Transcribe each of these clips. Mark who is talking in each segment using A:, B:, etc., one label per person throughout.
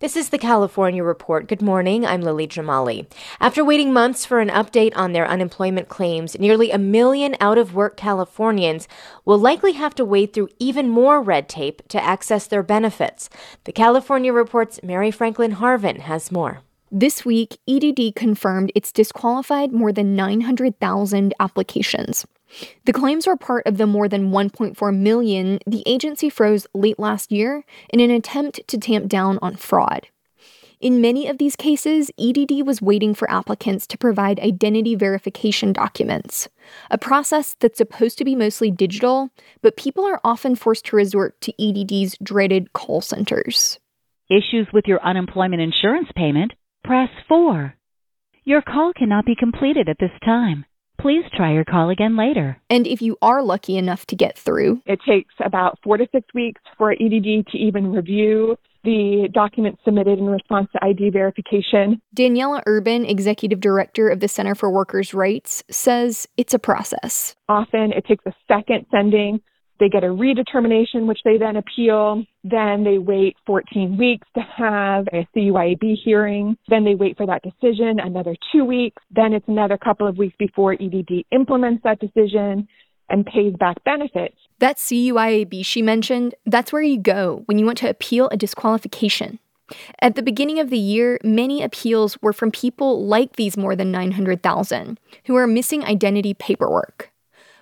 A: This is the California Report. Good morning. I'm Lily Jamali. After waiting months for an update on their unemployment claims, nearly a million out of work Californians will likely have to wade through even more red tape to access their benefits. The California Report's Mary Franklin Harvin has more.
B: This week, EDD confirmed it's disqualified more than 900,000 applications. The claims were part of the more than 1.4 million the agency froze late last year in an attempt to tamp down on fraud. In many of these cases, EDD was waiting for applicants to provide identity verification documents, a process that's supposed to be mostly digital, but people are often forced to resort to EDD's dreaded call centers.
C: Issues with your unemployment insurance payment? Press 4. Your call cannot be completed at this time. Please try your call again later.
B: And if you are lucky enough to get through,
D: it takes about four to six weeks for EDD to even review the documents submitted in response to ID verification.
B: Daniela Urban, executive director of the Center for Workers' Rights, says it's a process.
D: Often it takes a second sending they get a redetermination, which they then appeal. Then they wait 14 weeks to have a CUIAB hearing. Then they wait for that decision another two weeks. Then it's another couple of weeks before EDD implements that decision and pays back benefits.
B: That CUIAB she mentioned, that's where you go when you want to appeal a disqualification. At the beginning of the year, many appeals were from people like these more than 900,000 who are missing identity paperwork.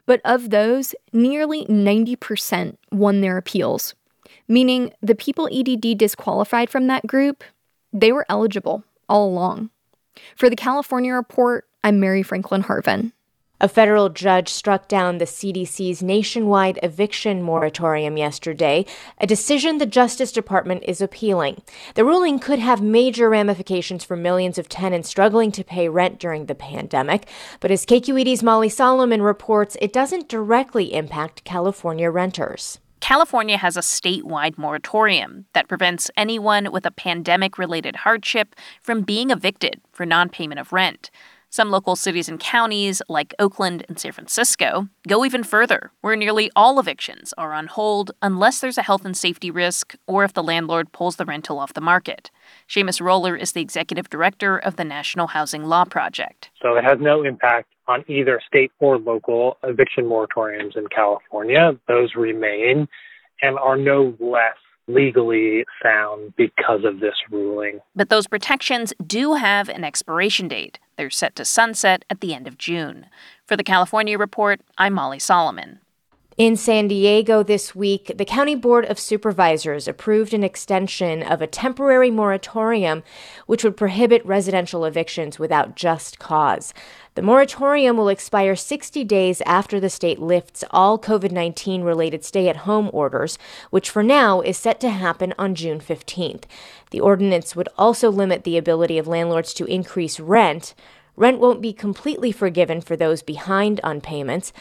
B: But of those, nearly 90% won their appeals, meaning the people EDD disqualified from that group, they were eligible all along. For the California Report, I'm Mary Franklin Harvin.
A: A federal judge struck down the CDC's nationwide eviction moratorium yesterday, a decision the Justice Department is appealing. The ruling could have major ramifications for millions of tenants struggling to pay rent during the pandemic, but as KQED's Molly Solomon reports, it doesn't directly impact California renters.
E: California has a statewide moratorium that prevents anyone with a pandemic related hardship from being evicted for non payment of rent. Some local cities and counties, like Oakland and San Francisco, go even further, where nearly all evictions are on hold unless there's a health and safety risk or if the landlord pulls the rental off the market. Shamus Roller is the executive director of the National Housing Law Project.
F: So it has no impact on either state or local eviction moratoriums in California. Those remain and are no less legally sound because of this ruling.
E: But those protections do have an expiration date. They're set to sunset at the end of June. For the California Report, I'm Molly Solomon.
A: In San Diego this week, the County Board of Supervisors approved an extension of a temporary moratorium which would prohibit residential evictions without just cause. The moratorium will expire 60 days after the state lifts all COVID 19 related stay at home orders, which for now is set to happen on June 15th. The ordinance would also limit the ability of landlords to increase rent. Rent won't be completely forgiven for those behind on payments.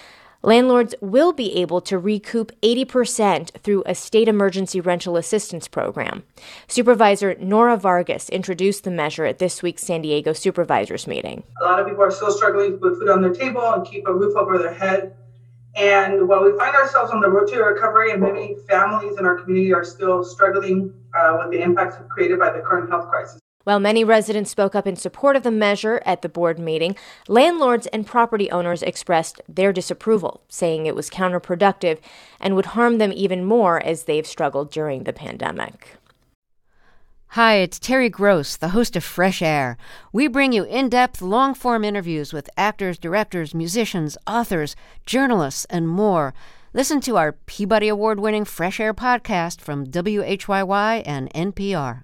A: Landlords will be able to recoup 80% through a state emergency rental assistance program. Supervisor Nora Vargas introduced the measure at this week's San Diego supervisors meeting.
G: A lot of people are still struggling to put food on their table and keep a roof over their head. And while we find ourselves on the road to recovery, and many families in our community are still struggling uh, with the impacts created by the current health crisis.
A: While many residents spoke up in support of the measure at the board meeting, landlords and property owners expressed their disapproval, saying it was counterproductive and would harm them even more as they've struggled during the pandemic.
H: Hi, it's Terry Gross, the host of Fresh Air. We bring you in depth, long form interviews with actors, directors, musicians, authors, journalists, and more. Listen to our Peabody Award winning Fresh Air podcast from WHYY and NPR.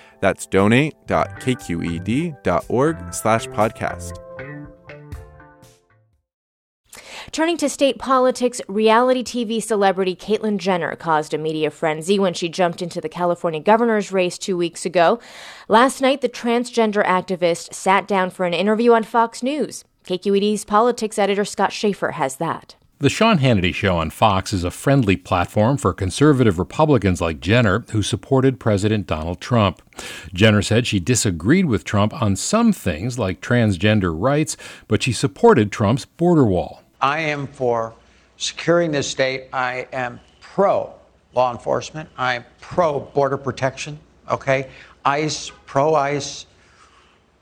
I: That's donate.kqed.org slash podcast.
A: Turning to state politics, reality TV celebrity Caitlyn Jenner caused a media frenzy when she jumped into the California governor's race two weeks ago. Last night, the transgender activist sat down for an interview on Fox News. KQED's politics editor Scott Shafer has that.
J: The Sean Hannity Show on Fox is a friendly platform for conservative Republicans like Jenner who supported President Donald Trump. Jenner said she disagreed with Trump on some things like transgender rights, but she supported Trump's border wall.
K: I am for securing this state. I am pro law enforcement. I'm pro border protection. Okay? ICE, pro ICE.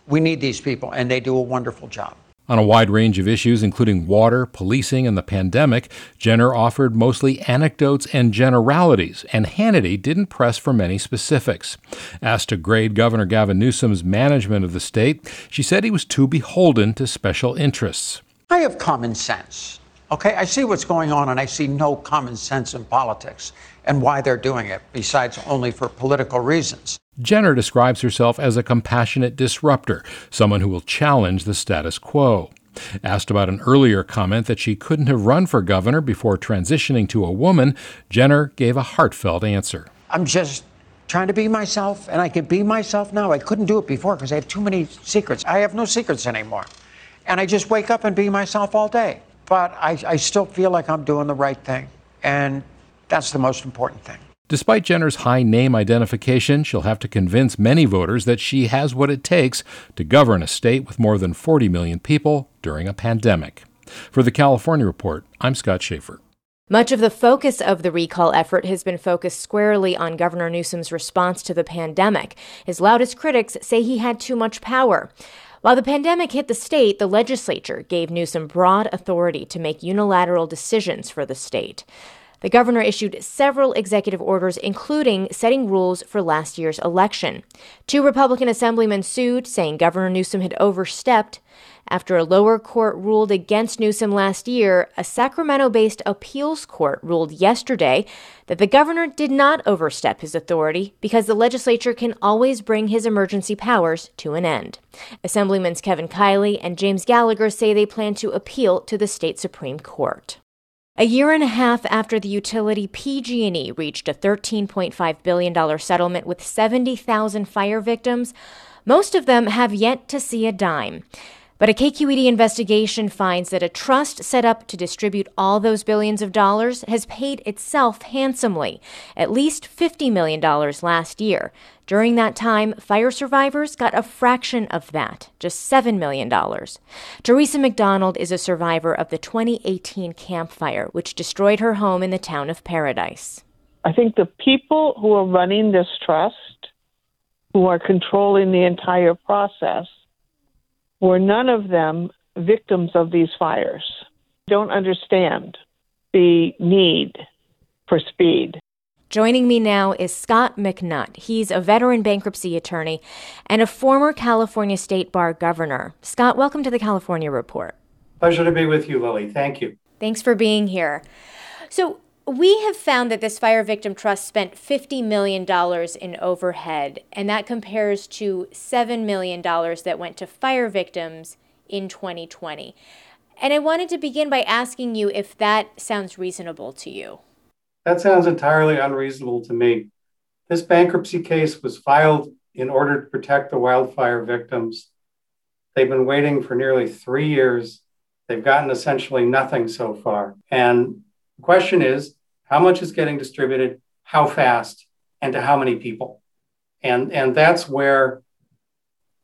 K: We need these people, and they do a wonderful job.
J: On a wide range of issues, including water, policing, and the pandemic, Jenner offered mostly anecdotes and generalities, and Hannity didn't press for many specifics. Asked to grade Governor Gavin Newsom's management of the state, she said he was too beholden to special interests.
K: I have common sense. Okay, I see what's going on and I see no common sense in politics and why they're doing it, besides only for political reasons.
J: Jenner describes herself as a compassionate disruptor, someone who will challenge the status quo. Asked about an earlier comment that she couldn't have run for governor before transitioning to a woman, Jenner gave a heartfelt answer.
K: I'm just trying to be myself, and I can be myself now. I couldn't do it before because I have too many secrets. I have no secrets anymore and I just wake up and be myself all day. But I, I still feel like I'm doing the right thing. And that's the most important thing.
J: Despite Jenner's high name identification, she'll have to convince many voters that she has what it takes to govern a state with more than 40 million people during a pandemic. For the California Report, I'm Scott Shafer.
A: Much of the focus of the recall effort has been focused squarely on Governor Newsom's response to the pandemic. His loudest critics say he had too much power. While the pandemic hit the state, the legislature gave Newsom broad authority to make unilateral decisions for the state. The governor issued several executive orders, including setting rules for last year's election. Two Republican assemblymen sued, saying Governor Newsom had overstepped. After a lower court ruled against Newsom last year, a Sacramento based appeals court ruled yesterday that the governor did not overstep his authority because the legislature can always bring his emergency powers to an end. Assemblymen Kevin Kiley and James Gallagher say they plan to appeal to the state Supreme Court. A year and a half after the utility PG&E reached a $13.5 billion settlement with 70,000 fire victims, most of them have yet to see a dime. But a KQED investigation finds that a trust set up to distribute all those billions of dollars has paid itself handsomely, at least $50 million last year. During that time, fire survivors got a fraction of that, just $7 million. Teresa McDonald is a survivor of the 2018 Camp Fire, which destroyed her home in the town of Paradise.
L: I think the people who are running this trust, who are controlling the entire process, were none of them victims of these fires. Don't understand the need for speed.
A: Joining me now is Scott McNutt. He's a veteran bankruptcy attorney and a former California State Bar governor. Scott, welcome to the California Report.
M: Pleasure to be with you, Lily. Thank you.
A: Thanks for being here. So, We have found that this fire victim trust spent $50 million in overhead, and that compares to $7 million that went to fire victims in 2020. And I wanted to begin by asking you if that sounds reasonable to you.
M: That sounds entirely unreasonable to me. This bankruptcy case was filed in order to protect the wildfire victims. They've been waiting for nearly three years. They've gotten essentially nothing so far. And the question is how much is getting distributed, how fast, and to how many people? And, and that's where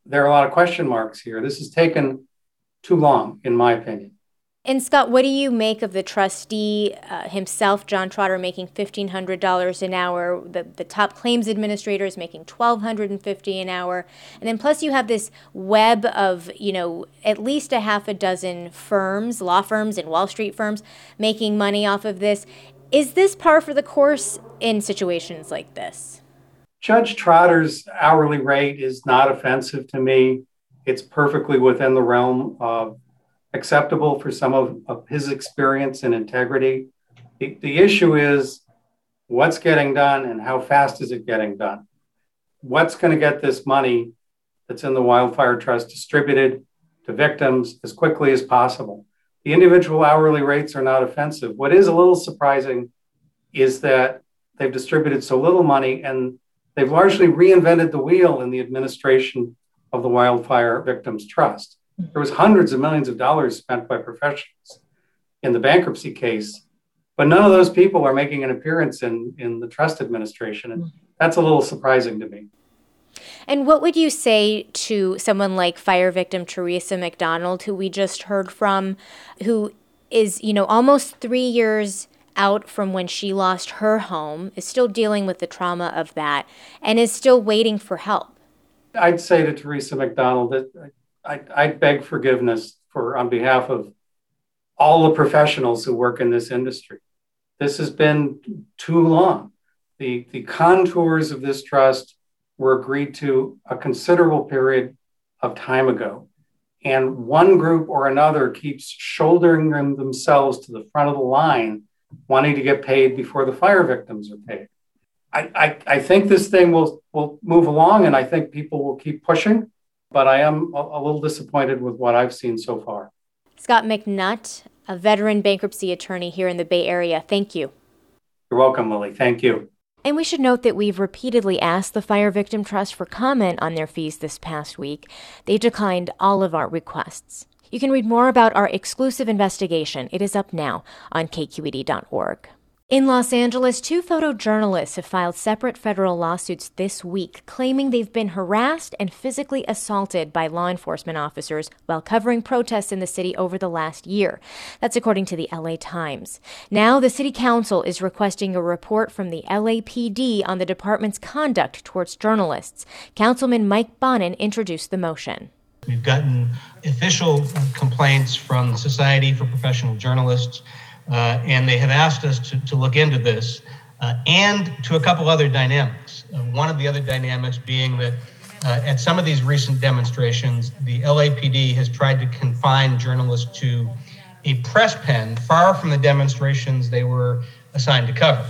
M: there are a lot of question marks here. This has taken too long, in my opinion.
A: And Scott, what do you make of the trustee uh, himself, John Trotter, making fifteen hundred dollars an hour? The the top claims administrator is making twelve hundred and fifty an hour, and then plus you have this web of you know at least a half a dozen firms, law firms and Wall Street firms, making money off of this. Is this par for the course in situations like this?
M: Judge Trotter's hourly rate is not offensive to me. It's perfectly within the realm of acceptable for some of, of his experience and integrity. The, the issue is what's getting done and how fast is it getting done? What's going to get this money that's in the Wildfire Trust distributed to victims as quickly as possible? The individual hourly rates are not offensive. What is a little surprising is that they've distributed so little money and they've largely reinvented the wheel in the administration of the Wildfire Victims Trust. There was hundreds of millions of dollars spent by professionals in the bankruptcy case, but none of those people are making an appearance in, in the trust administration. And mm-hmm. that's a little surprising to me.
A: And what would you say to someone like fire victim Teresa McDonald, who we just heard from, who is, you know, almost three years out from when she lost her home, is still dealing with the trauma of that, and is still waiting for help?
M: I'd say to Teresa McDonald that I, I beg forgiveness for on behalf of all the professionals who work in this industry. This has been too long. The, the contours of this trust were agreed to a considerable period of time ago. And one group or another keeps shouldering them themselves to the front of the line, wanting to get paid before the fire victims are paid. I, I, I think this thing will, will move along, and I think people will keep pushing, but I am a, a little disappointed with what I've seen so far.
A: Scott McNutt, a veteran bankruptcy attorney here in the Bay Area, thank you.
M: You're welcome, Lily. Thank you.
A: And we should note that we've repeatedly asked the Fire Victim Trust for comment on their fees this past week. They declined all of our requests. You can read more about our exclusive investigation. It is up now on kqed.org. In Los Angeles, two photojournalists have filed separate federal lawsuits this week claiming they've been harassed and physically assaulted by law enforcement officers while covering protests in the city over the last year. That's according to the LA Times. Now, the city council is requesting a report from the LAPD on the department's conduct towards journalists. Councilman Mike Bonin introduced the motion.
N: We've gotten official complaints from the Society for Professional Journalists and they have asked us to, to look into this uh, and to a couple other dynamics. Uh, one of the other dynamics being that uh, at some of these recent demonstrations, the LAPD has tried to confine journalists to a press pen far from the demonstrations they were assigned to cover.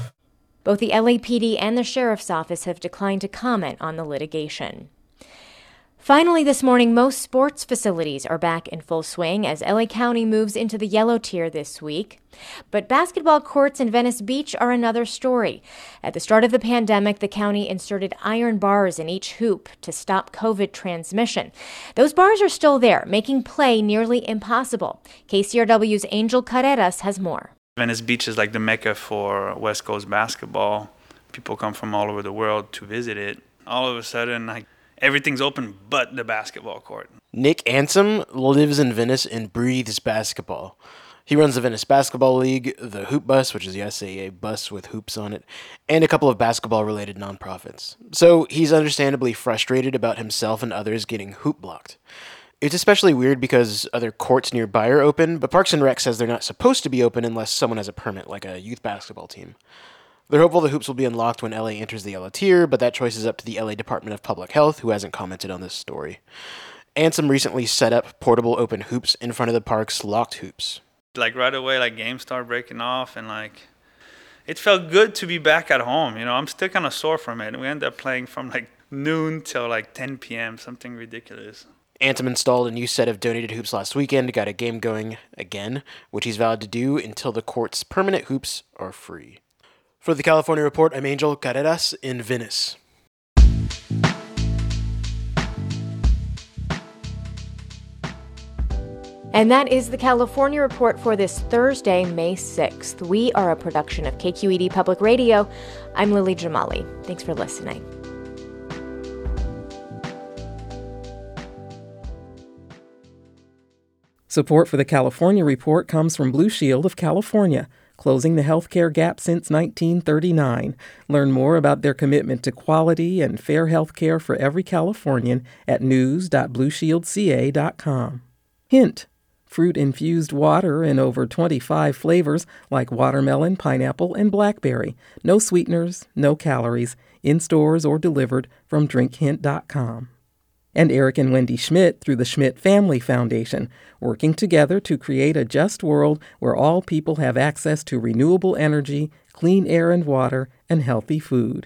A: Both the LAPD and the sheriff's office have declined to comment on the litigation. Finally, this morning, most sports facilities are back in full swing as LA County moves into the yellow tier this week. But basketball courts in Venice Beach are another story. At the start of the pandemic, the county inserted iron bars in each hoop to stop COVID transmission. Those bars are still there, making play nearly impossible. KCRW's Angel Carreras has more.
O: Venice Beach is like the mecca for West Coast basketball. People come from all over the world to visit it. All of a sudden, like everything's open but the basketball court.
P: Nick Ansom lives in Venice and breathes basketball. He runs the Venice Basketball League, the Hoop Bus, which is the SAA bus with hoops on it, and a couple of basketball related nonprofits. So he's understandably frustrated about himself and others getting hoop blocked. It's especially weird because other courts nearby are open, but Parks and Rec says they're not supposed to be open unless someone has a permit, like a youth basketball team. They're hopeful the hoops will be unlocked when LA enters the yellow tier, but that choice is up to the LA Department of Public Health, who hasn't commented on this story. Ansom recently set up portable open hoops in front of the park's locked hoops.
O: Like right away, like games start breaking off, and like it felt good to be back at home. You know, I'm still kind of sore from it. We ended up playing from like noon till like 10 p.m. Something ridiculous.
P: Ansom installed a new set of donated hoops last weekend, got a game going again, which he's vowed to do until the court's permanent hoops are free. For the California Report, I'm Angel Carreras in Venice.
A: And that is the California Report for this Thursday, May 6th. We are a production of KQED Public Radio. I'm Lily Jamali. Thanks for listening.
Q: Support for the California Report comes from Blue Shield of California, closing the healthcare gap since 1939. Learn more about their commitment to quality and fair health care for every Californian at news.blueshieldca.com. Hint fruit infused water in over 25 flavors like watermelon, pineapple, and blackberry. No sweeteners, no calories, in stores or delivered from drinkhint.com. And Eric and Wendy Schmidt through the Schmidt Family Foundation, working together to create a just world where all people have access to renewable energy, clean air and water, and healthy food.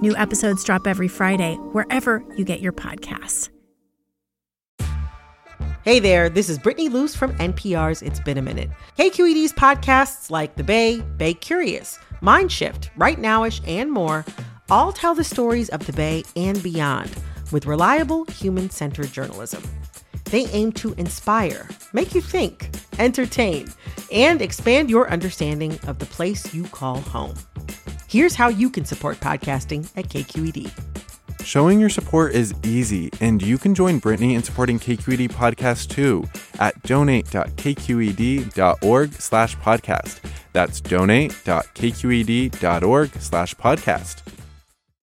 R: New episodes drop every Friday, wherever you get your podcasts.
S: Hey there, this is Brittany Luce from NPR's It's Been a Minute. KQED's podcasts like The Bay, Bay Curious, Mind Shift, Right Nowish, and more all tell the stories of the Bay and beyond with reliable, human centered journalism. They aim to inspire, make you think, entertain, and expand your understanding of the place you call home. Here's how you can support podcasting at KQED.
I: Showing your support is easy, and you can join Brittany in supporting KQED Podcast too at donate.kqed.org slash podcast. That's donate.kqed.org slash podcast.